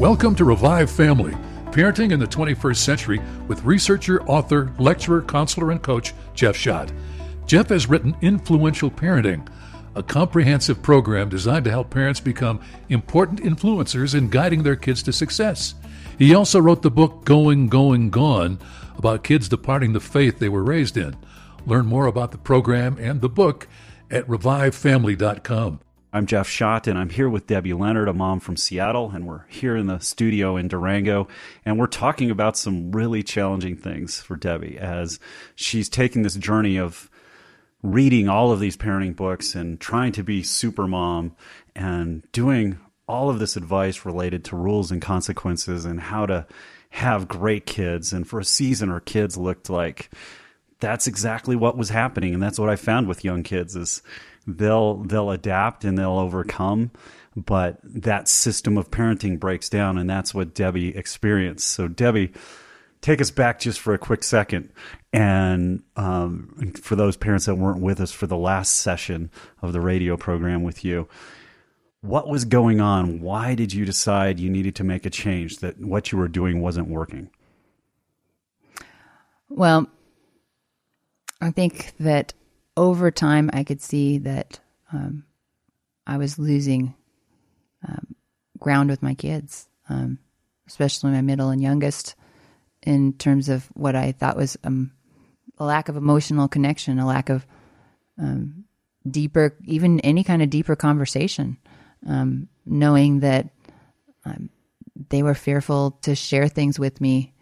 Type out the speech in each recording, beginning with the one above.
Welcome to Revive Family, parenting in the 21st century with researcher, author, lecturer, counselor, and coach Jeff Schadt. Jeff has written Influential Parenting, a comprehensive program designed to help parents become important influencers in guiding their kids to success. He also wrote the book Going, Going, Gone about kids departing the faith they were raised in. Learn more about the program and the book at revivefamily.com. I'm Jeff Schadt, and I'm here with Debbie Lenard, a mom from Seattle, and we're here in the studio in Durango, and we're talking about some really challenging things for Debbie as she's taking this journey of reading all of these parenting books and trying to be super mom and doing all of this advice related to rules and consequences and how to have great kids. And for a season, her kids looked like that's exactly what was happening, and that's what I found with young kids is they'll they'll adapt and they'll overcome but that system of parenting breaks down and that's what debbie experienced. So debbie take us back just for a quick second and um, for those parents that weren't with us for the last session of the radio program with you what was going on? Why did you decide you needed to make a change that what you were doing wasn't working? Well i think that over time, I could see that um, I was losing um, ground with my kids, um, especially my middle and youngest, in terms of what I thought was um, a lack of emotional connection, a lack of um, deeper, even any kind of deeper conversation, um, knowing that they were fearful to share things with me.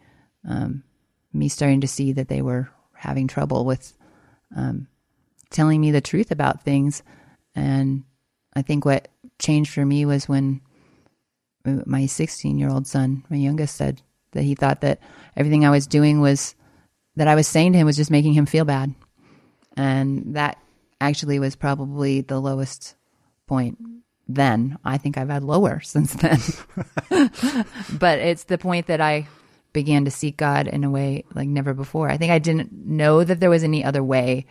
me starting to see that they were having trouble with um, telling me the truth about things. And I think what changed for me was when uh, my 16 year old son, my youngest, said that he thought that everything I was doing was that I was saying to him was just making him feel bad. And that actually was probably the lowest point then. I think I've had lower since then. but it's the point that I began to seek God in a way like never before. I think I didn't know that there was any other way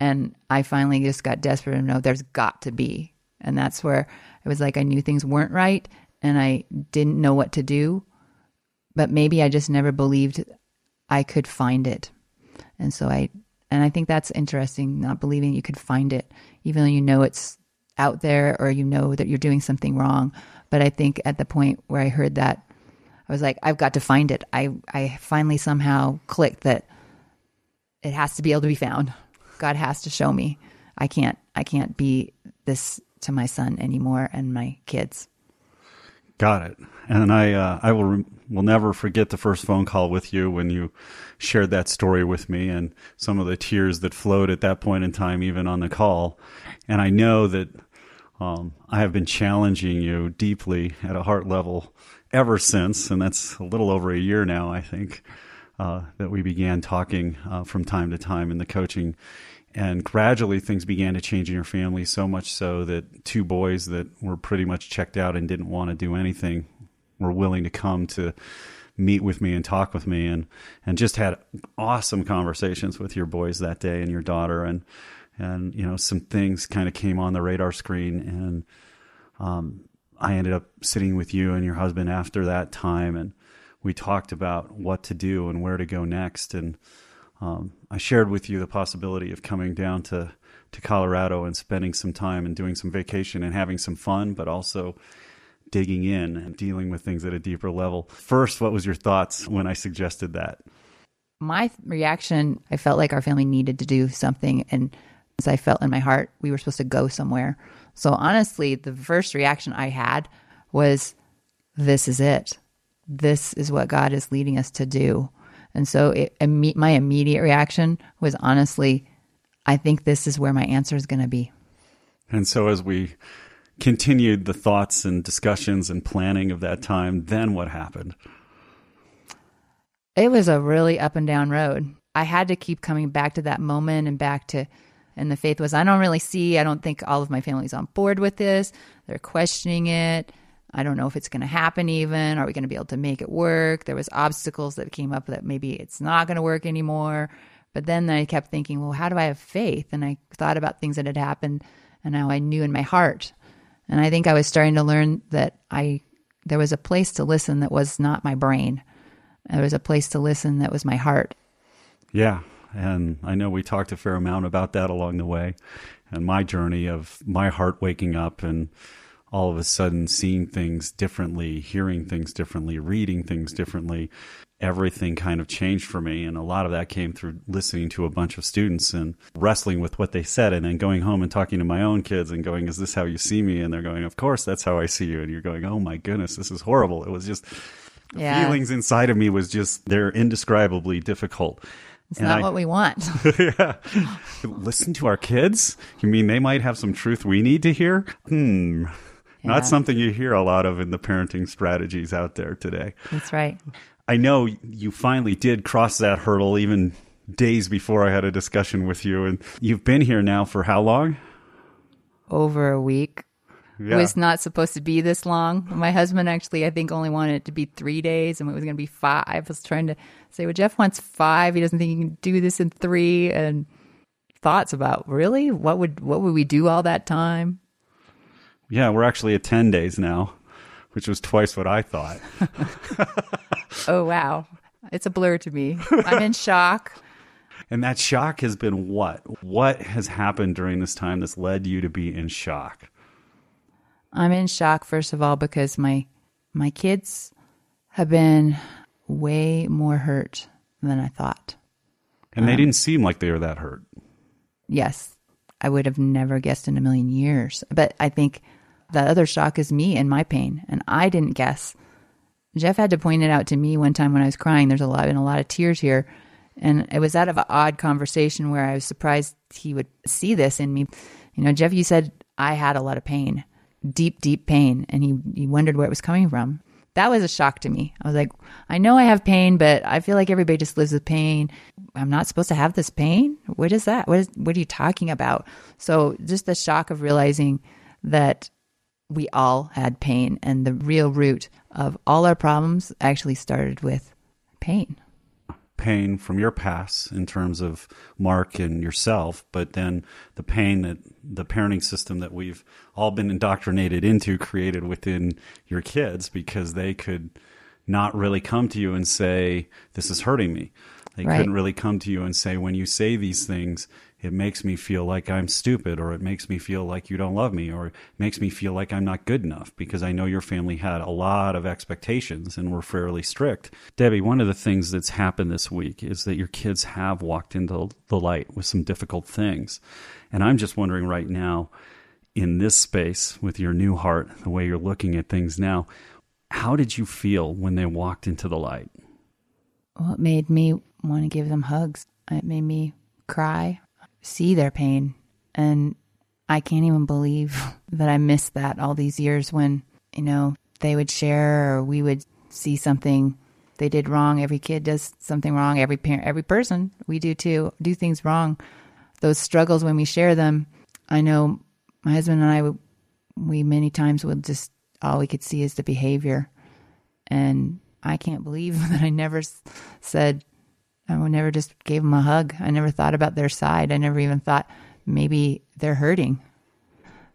and I finally just got desperate and know there's got to be. And that's where it was like I knew things weren't right and I didn't know what to do. But maybe I just never believed I could find it. And so I, and I think that's interesting, not believing you could find it, even though you know it's out there or you know that you're doing something wrong. But I think at the point where I heard that, I was like, I've got to find it. I, I finally somehow clicked that it has to be able to be found. God has to show me. I can't I can't be this to my son anymore and my kids. Got it. And I uh, I will will never forget the first phone call with you when you shared that story with me and some of the tears that flowed at that point in time, even on the call. And I know that um, I have been challenging you deeply at a heart level ever since, and that's a little over a year now, I think, uh, that we began talking uh, from time to time in the coaching. And gradually things began to change in your family so much so that two boys that were pretty much checked out and didn't want to do anything were willing to come to meet with me and talk with me. And and just had awesome conversations with your boys that day and your daughter. And and you know some things kind of came on the radar screen. And um, I ended up sitting with you and your husband after that time. And we talked about what to do and where to go next and um, I shared with you the possibility of coming down to, to Colorado and spending some time and doing some vacation and having some fun, but also digging in and dealing with things at a deeper level. First, what was your thoughts when I suggested that? My reaction, I felt like our family needed to do something. And as I felt in my heart, we were supposed to go somewhere. So honestly, the first reaction I had was, this is it. This is what God is leading us to do. And so it, my immediate reaction was honestly, I think this is where my answer is going to be. And so as we continued the thoughts and discussions and planning of that time, then what happened? It was a really up and down road. I had to keep coming back to that moment and back to, and the faith was, I don't really see, I don't think all of my family's on board with this. They're questioning it. I don't know if it's going to happen even. Are we going to be able to make it work? There was obstacles that came up that maybe it's not going to work anymore. But then I kept thinking, well, how do I have faith? And I thought about things that had happened and how I knew in my heart. And I think I was starting to learn that I there was a place to listen that was not my brain. There was a place to listen that was my heart. Yeah. And I know we talked a fair amount about that along the way and my journey of my heart waking up and all of a sudden seeing things differently, hearing things differently, reading things differently. Everything kind of changed for me. And a lot of that came through listening to a bunch of students and wrestling with what they said and then going home and talking to my own kids and going, Is this how you see me? And they're going, Of course, that's how I see you. And you're going, Oh my goodness, this is horrible. It was just, the Yeah. feelings inside of me was just, they're indescribably difficult. It's And not I- what we want. yeah. Listen to our kids? You mean they might have some truth we need to hear? Hmm. Yeah. Not something you hear a lot of in the parenting strategies out there today. That's right. I know you finally did cross that hurdle even days before I had a discussion with you. And you've been here now for how long? Over a week. Yeah. It was not supposed to be this long. My husband actually, I think, only wanted it to be three days, and it was going to be five. I was trying to say, well, Jeff wants five. He doesn't think he can do this in three. And thoughts about really what would what would we do all that time? Yeah, we're actually at 10 days now, which was twice what I thought. Oh wow, it's a blur to me. I'm in shock. And that shock has been what? What has happened during this time that's led you to be in shock? I'm in shock first of all because my my kids have been way more hurt than I thought. And they um, didn't seem like they were that hurt. Yes, I would have never guessed in a million years. But I think the other shock is me and my pain, and I didn't guess. Jeff had to point it out to me one time when I was crying. There's a lot been a lot of tears here, and it was out of an odd conversation where I was surprised he would see this in me. You know, Jeff, you said I had a lot of pain, deep, deep pain, and he he wondered where it was coming from. That was a shock to me. I was like, I know I have pain, but I feel like everybody just lives with pain. I'm not supposed to have this pain. What is that? What is what are you talking about? So just the shock of realizing that we all had pain and the real root of all our problems actually started with pain. pain from your past in terms of Mark and yourself, but then the pain that the parenting system that we've all been indoctrinated into created within your kids because they could not really come to you and say, This is hurting me. They Right. couldn't really come to you and say, When you say these things, it makes me feel like I'm stupid, or it makes me feel like you don't love me, or it makes me feel like I'm not good enough because I know your family had a lot of expectations and were fairly strict. Debbie, one of the things that's happened this week is that your kids have walked into the light with some difficult things. And I'm just wondering right now, in this space with your new heart, the way you're looking at things now, how did you feel when they walked into the light? Well, it made me want to give them hugs. It made me cry, see their pain. And I can't even believe that I missed that all these years when, you know, they would share or we would see something they did wrong. Every kid does something wrong. Every parent, every person, we do too, do things wrong. Those struggles when we share them, I know my husband and I, we many times would just, all we could see is the behavior. And I can't believe that I never said, I never just gave them a hug. I never thought about their side. I never even thought maybe they're hurting.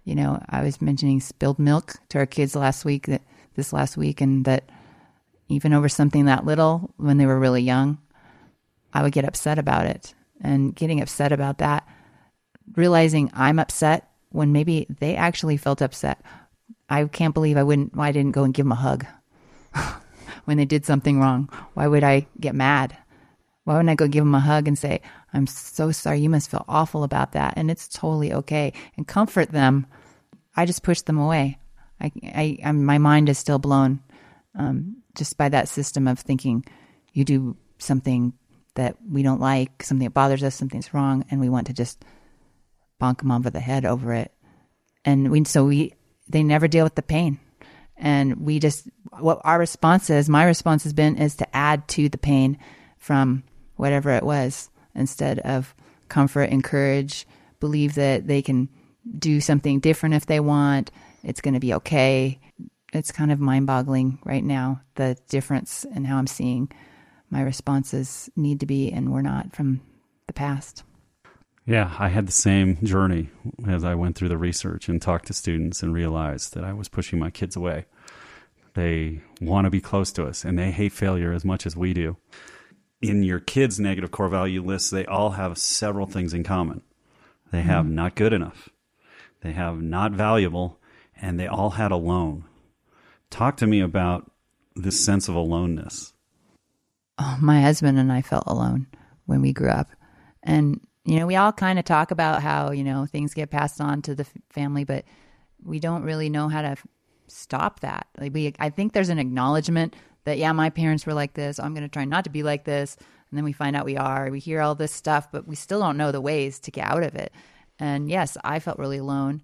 You know, I was mentioning spilled milk to our kids last week, that this last week, and that even over something that little when they were really young, I would get upset about it. And getting upset about that, realizing I'm upset when maybe they actually felt upset. I can't believe I wouldn't, why I didn't go and give them a hug when they did something wrong. Why would I get mad? Why wouldn't I go give them a hug and say, I'm so sorry. You must feel awful about that. And it's totally okay. And comfort them. I just push them away. I, I, I'm, my mind is still blown um, just by that system of thinking you do something that we don't like, something that bothers us, something's wrong, and we want to just bonk them over the head over it. And we, so we, they never deal with the pain. And we just, what our response is, my response has been, is to add to the pain from whatever it was instead of comfort, encourage, believe that they can do something different if they want. It's going to be okay. It's kind of mind boggling right now, the difference in how I'm seeing my responses need to be and were not from the past. Yeah, I had the same journey as I went through the research and talked to students and realized that I was pushing my kids away. They want to be close to us and they hate failure as much as we do. In your kids' negative core value list, they all have several things in common. They have mm-hmm. not good enough, they have not valuable, and they all had alone. Talk to me about this sense of aloneness. Oh, my husband and I felt alone when we grew up. And, you know, we all kind of talk about how, you know, things get passed on to the family, but we don't really know how to stop that. Like we, I think there's an acknowledgement that, yeah, my parents were like this. I'm going to try not to be like this. And then we find out we are. We hear all this stuff, but we still don't know the ways to get out of it. And yes, I felt really alone.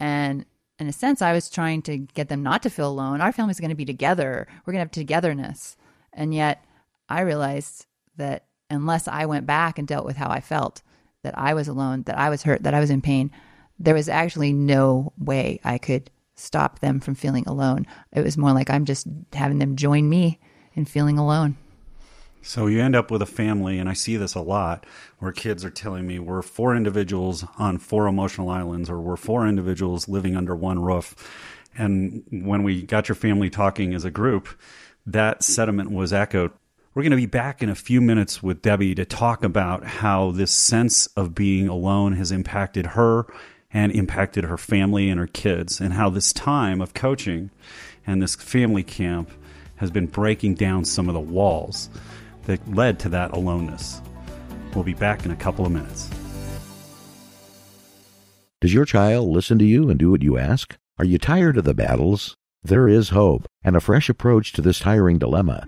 And in a sense, I was trying to get them not to feel alone. Our family's going to be together. We're going to have togetherness. And yet I realized that unless I went back and dealt with how I felt, that I was alone, that I was hurt, that I was in pain, there was actually no way I could stop them from feeling alone. It was more like I'm just having them join me in feeling alone. So you end up with a family, and I see this a lot, where kids are telling me we're four individuals on four emotional islands, or we're four individuals living under one roof. And when we got your family talking as a group, that sentiment was echoed. We're going to be back in a few minutes with Debbie to talk about how this sense of being alone has impacted her and impacted her family and her kids, and how this time of coaching and this family camp has been breaking down some of the walls that led to that aloneness. We'll be back in a couple of minutes. Does your child listen to you and do what you ask? Are you tired of the battles? There is hope and a fresh approach to this tiring dilemma.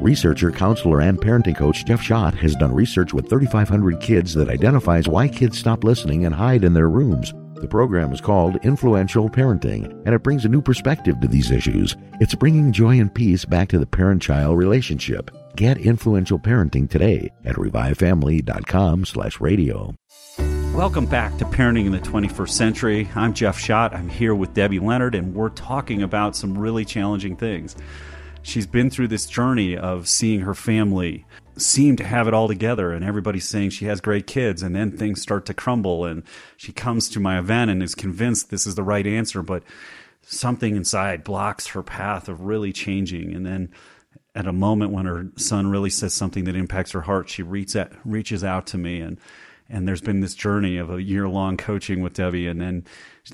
Researcher, counselor, and parenting coach Jeff Schadt has done research with 3,500 kids that identifies why kids stop listening and hide in their rooms. The program is called Influential Parenting, and it brings a new perspective to these issues. It's bringing joy and peace back to the parent-child relationship. Get Influential Parenting today at revivefamily.com slash radio. Welcome back to Parenting in the 21st Century. I'm Jeff Schadt. I'm here with Debbie Lenard, and we're talking about some really challenging things she's been through this journey of seeing her family seem to have it all together and everybody's saying she has great kids and then things start to crumble and she comes to my event and is convinced this is the right answer but something inside blocks her path of really changing. And then at a moment when her son really says something that impacts her heart she reaches out, reaches out to me and and there's been this journey of a year long coaching with Debbie and then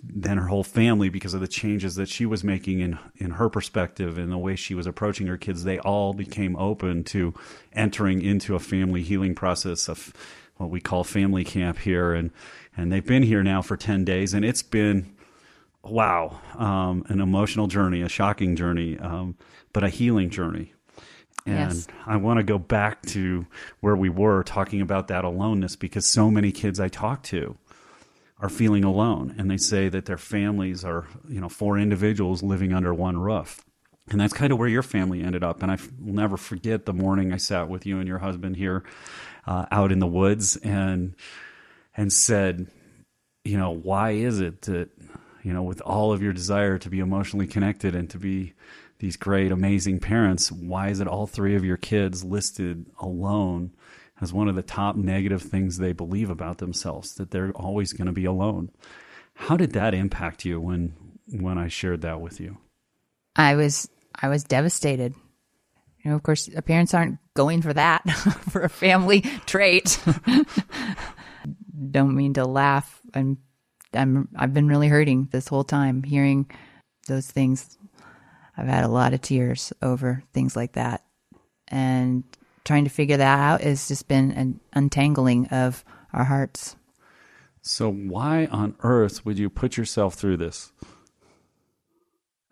then her whole family because of the changes that she was making in in her perspective and the way she was approaching her kids they all became open to entering into a family healing process of what we call family camp here and and they've been here now for 10 days and it's been wow um, an emotional journey a shocking journey um, but a healing journey and yes. I want to go back to where we were talking about that aloneness because so many kids I talk to are feeling alone and they say that their families are, you know, four individuals living under one roof. And that's kind of where your family ended up. And I will never forget the morning I sat with you and your husband here uh, out in the woods and and said, you know, why is it that, you know, with all of your desire to be emotionally connected and to be these great, amazing parents, why is it all three of your kids listed alone as one of the top negative things they believe about themselves, that they're always going to be alone? How did that impact you when when I shared that with you? I was I was devastated. You know, of course, parents aren't going for that for a family trait. Don't mean to laugh. I'm I'm I've been really hurting this whole time hearing those things I've had a lot of tears over things like that. And trying to figure that out has just been an untangling of our hearts. So, why on earth would you put yourself through this?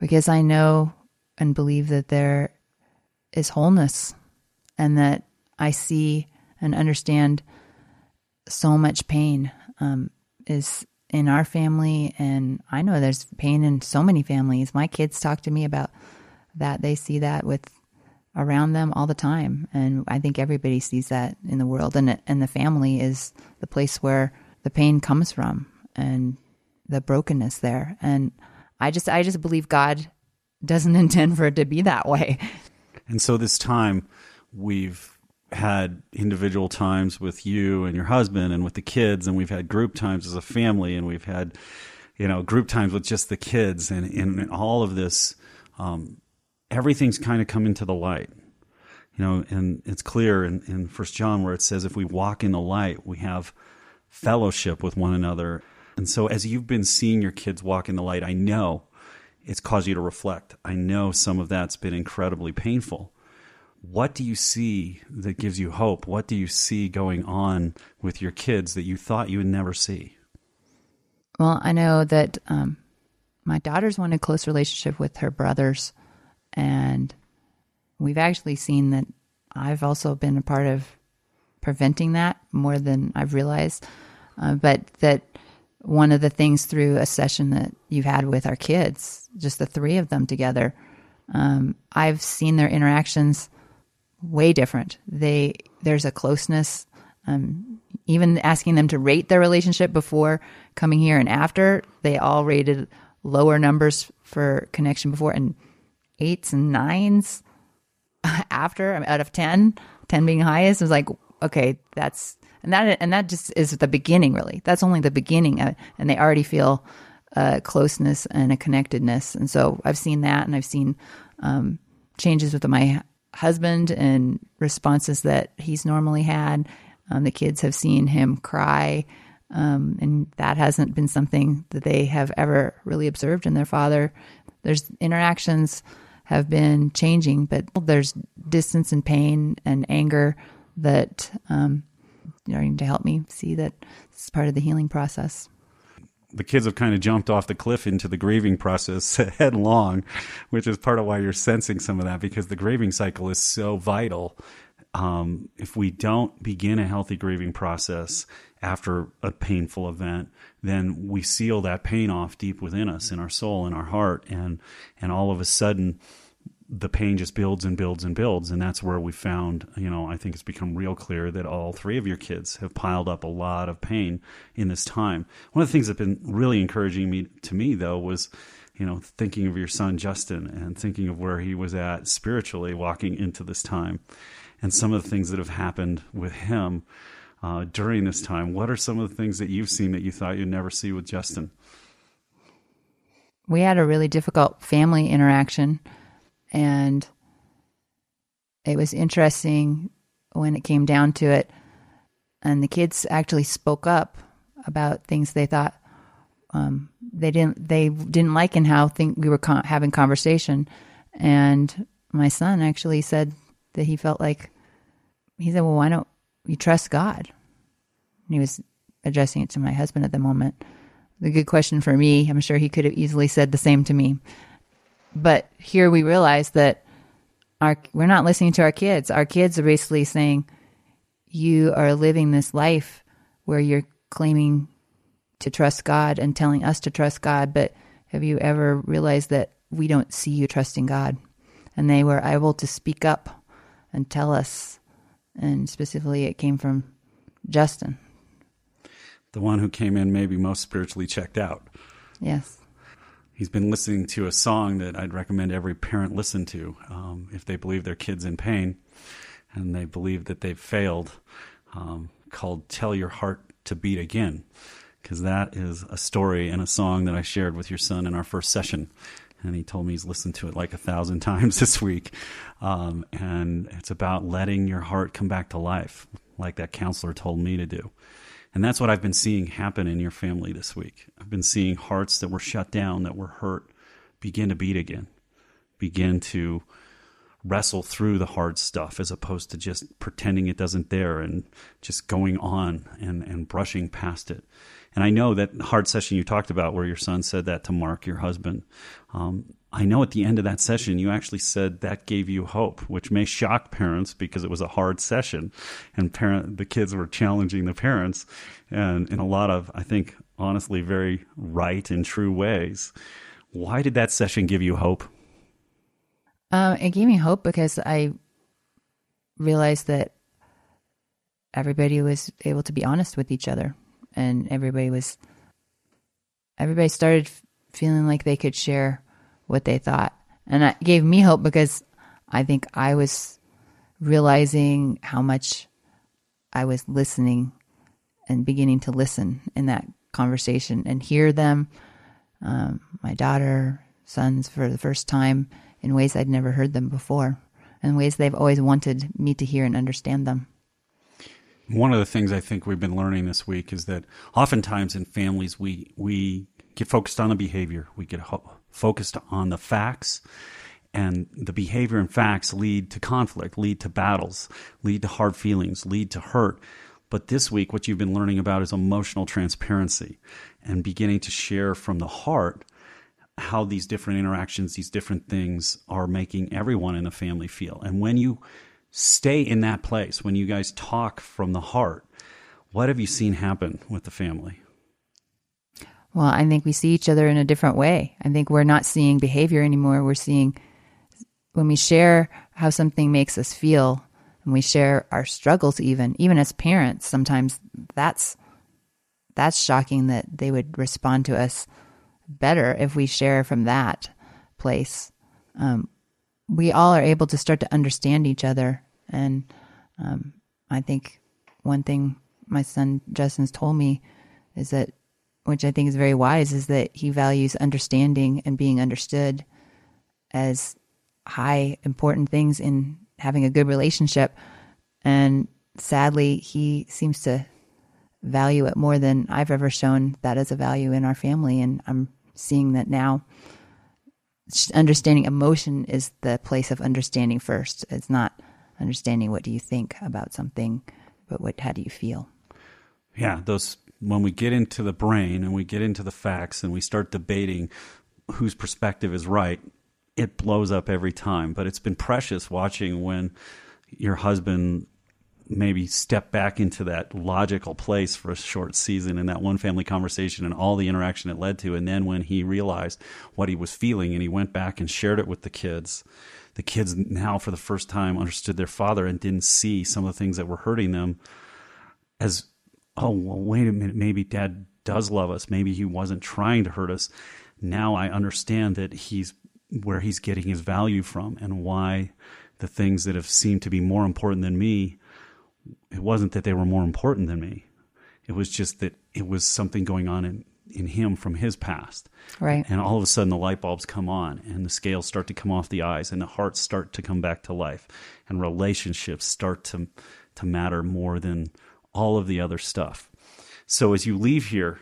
Because I know and believe that there is wholeness and that I see and understand so much pain um, is in our family and I know there's pain in so many families. My kids talk to me about that. They see that with around them all the time and I think everybody sees that in the world and and the family is the place where the pain comes from and the brokenness there. And I just I just believe God doesn't intend for it to be that way. And so this time we've had individual times with you and your husband and with the kids and we've had group times as a family and we've had you know group times with just the kids and in all of this um, everything's kind of coming to the light. You know, and it's clear in, in First John where it says if we walk in the light, we have fellowship with one another. And so as you've been seeing your kids walk in the light, I know it's caused you to reflect. I know some of that's been incredibly painful. What do you see that gives you hope? What do you see going on with your kids that you thought you would never see? Well, I know that um, my daughter's wanted a close relationship with her brothers, and we've actually seen that I've also been a part of preventing that more than I've realized. Uh, but that one of the things through a session that you've had with our kids, just the three of them together, um, I've seen their interactions way different. They there's a closeness. Um, even asking them to rate their relationship before coming here and after, they all rated lower numbers for connection before and eights and nines after out of 10, 10 being highest. It was like, okay, that's and that and that just is the beginning. Really, that's only the beginning, uh, and they already feel a closeness and a connectedness. And so I've seen that, and I've seen um, changes with my husband and responses that he's normally had. Um, the kids have seen him cry, um, and that hasn't been something that they have ever really observed in their father. There's interactions have been changing, but there's distance and pain and anger that um, starting to help me see that it's part of the healing process. The kids have kind of jumped off the cliff into the grieving process headlong, which is part of why you're sensing some of that because the grieving cycle is so vital. Um, if we don't begin a healthy grieving process after a painful event, then we seal that pain off deep within us, in our soul, in our heart, and and all of a sudden, the pain just builds and builds and builds. And that's where we found you know i think it's become real clear that all three of your kids have piled up a lot of pain in this time. One of the things that's been really encouraging me to me though was you know thinking of your son justin and thinking of where he was at spiritually walking into this time and some of the things that have happened with him uh, during this time. What are some of the things that you've seen that you thought you'd never see with justin? We had a really difficult family interaction and it was interesting when it came down to it. And the kids actually spoke up about things they thought um, they didn't they didn't like in how think we were con- having conversation. And my son actually said that he felt like he said, "Well, why don't you trust God?" And he was addressing it to my husband at the moment. The good question for me. I'm sure he could have easily said the same to me. But here we realize that our we're not listening to our kids. Our kids are basically saying, "You are living this life where you're claiming to trust God and telling us to trust God, but have you ever realized that we don't see you trusting God?" And they were able to speak up and tell us, and specifically, it came from Justin, the one who came in maybe most spiritually checked out. Yes he's been listening to a song that I'd recommend every parent listen to um, if they believe their kid's in pain and they believe that they've failed, um, called Tell Your Heart to Beat Again, because that is a story and a song that I shared with your son in our first session. And he told me he's listened to it like a thousand times this week. Um, and it's about letting your heart come back to life, like that counselor told me to do. And that's what I've been seeing happen in your family this week. I've been seeing hearts that were shut down, that were hurt, begin to beat again, begin to wrestle through the hard stuff as opposed to just pretending it doesn't there and just going on and, and brushing past it. And I know that hard session you talked about where your son said that to Mark, your husband. Um, I know at the end of that session, you actually said that gave you hope, which may shock parents because it was a hard session, and parent the kids were challenging the parents, and in a lot of I think honestly very right and true ways. Why did that session give you hope? Um, it gave me hope because I realized that everybody was able to be honest with each other, and everybody was everybody started feeling like they could share what they thought. And it gave me hope because I think I was realizing how much I was listening and beginning to listen in that conversation and hear them. Um, my daughter, sons, for the first time in ways I'd never heard them before, in ways they've always wanted me to hear and understand them. One of the things I think we've been learning this week is that oftentimes in families we we get focused on the behavior, we get ho- focused on the facts, and the behavior and facts lead to conflict, lead to battles, lead to hard feelings, lead to hurt. But this week, what you've been learning about is emotional transparency and beginning to share from the heart how these different interactions, these different things are making everyone in the family feel. And when you stay in that place, when you guys talk from the heart, what have you seen happen with the family? Well, I think we see each other in a different way. I think we're not seeing behavior anymore. We're seeing when we share how something makes us feel and we share our struggles even even as parents sometimes that's that's shocking that they would respond to us better if we share from that place um, we all are able to start to understand each other and um, i think one thing my son justin's told me is that which i think is very wise is that he values understanding and being understood as high important things in having a good relationship. And sadly, he seems to value it more than I've ever shown that as a value in our family. And I'm seeing that now. Understanding emotion is the place of understanding first. It's not understanding what do you think about something, but what how do you feel? Yeah, those when we get into the brain and we get into the facts and we start debating whose perspective is right, it blows up every time. But it's been precious watching when your husband maybe step back into that logical place for a short season in that one family conversation and all the interaction it led to. And then when he realized what he was feeling and he went back and shared it with the kids, the kids now for the first time understood their father and didn't see some of the things that were hurting them as, oh, well, wait a minute, maybe dad does love us. Maybe he wasn't trying to hurt us. Now I understand that he's where he's getting his value from and why the things that have seemed to be more important than me it wasn't that they were more important than me it was just that it was something going on in in him from his past right and all of a sudden the light bulbs come on and the scales start to come off the eyes and the hearts start to come back to life and relationships start to to matter more than all of the other stuff so as you leave here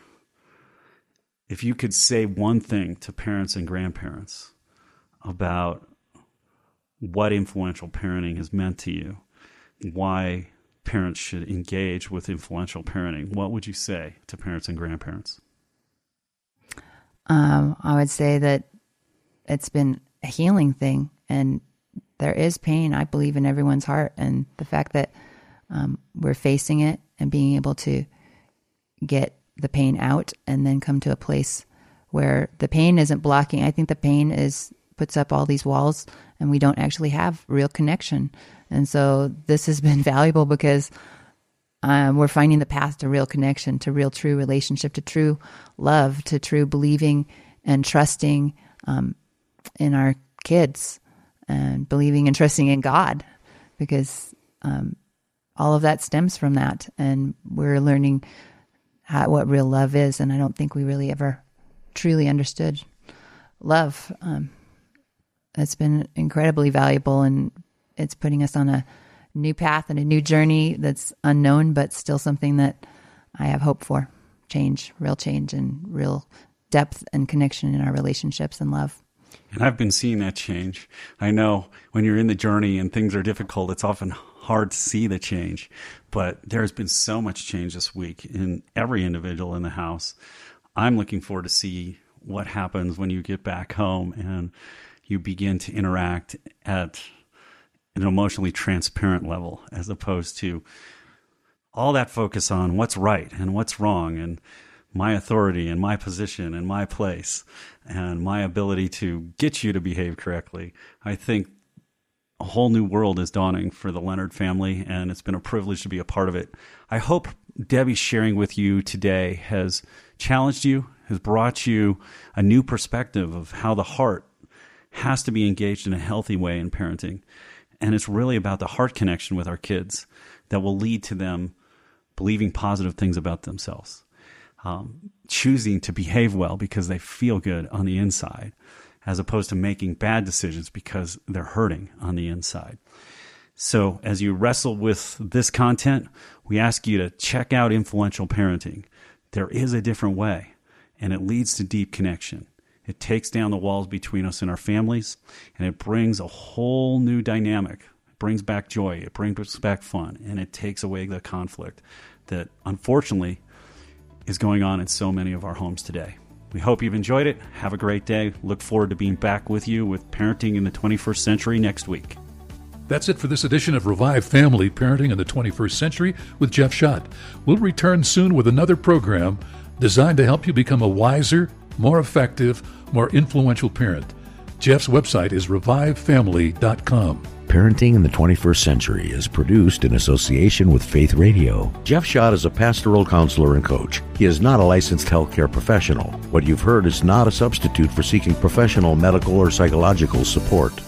if you could say one thing to parents and grandparents about what influential parenting has meant to you, why parents should engage with influential parenting, what would you say to parents and grandparents? Um, I would say that it's been a healing thing, and there is pain, I believe, in everyone's heart. And the fact that um, we're facing it and being able to get the pain out and then come to a place where the pain isn't blocking. I think the pain is puts up all these walls and we don't actually have real connection. And so this has been valuable because um, we're finding the path to real connection, to real true relationship, to true love, to true believing and trusting um, in our kids and believing and trusting in God because um, all of that stems from that. And we're learning how, what real love is. And I don't think we really ever truly understood love. Um, it's been incredibly valuable and it's putting us on a new path and a new journey that's unknown, but still something that I have hope for change, real change, and real depth and connection in our relationships and love. And I've been seeing that change. I know when you're in the journey and things are difficult, it's often hard to see the change. But there's been so much change this week in every individual in the house. I'm looking forward to see what happens when you get back home and you begin to interact at an emotionally transparent level as opposed to all that focus on what's right and what's wrong and my authority and my position and my place and my ability to get you to behave correctly. I think a whole new world is dawning for the Lenard family, and it's been a privilege to be a part of it. I hope Debbie sharing with you today has challenged you, has brought you a new perspective of how the heart has to be engaged in a healthy way in parenting. And it's really about the heart connection with our kids that will lead to them believing positive things about themselves, um, choosing to behave well because they feel good on the inside, as opposed to making bad decisions because they're hurting on the inside. So, as you wrestle with this content, we ask you to check out influential parenting. There is a different way, and it leads to deep connection. It takes down the walls between us and our families, and it brings a whole new dynamic. It brings back joy, it brings back fun, and it takes away the conflict that unfortunately is going on in so many of our homes today. We hope you've enjoyed it. Have a great day. Look forward to being back with you with Parenting in the 21st Century next week. That's it for this edition of Revive Family Parenting in the 21st Century with Jeff Schadt. We'll return soon with another program designed to help you become a wiser, more effective, more influential parent. Jeff's website is revivefamily.com. Parenting in the 21st Century is produced in association with Faith Radio. Jeff Schadt is a pastoral counselor and coach. He is not a licensed healthcare professional. What you've heard is not a substitute for seeking professional medical or psychological support.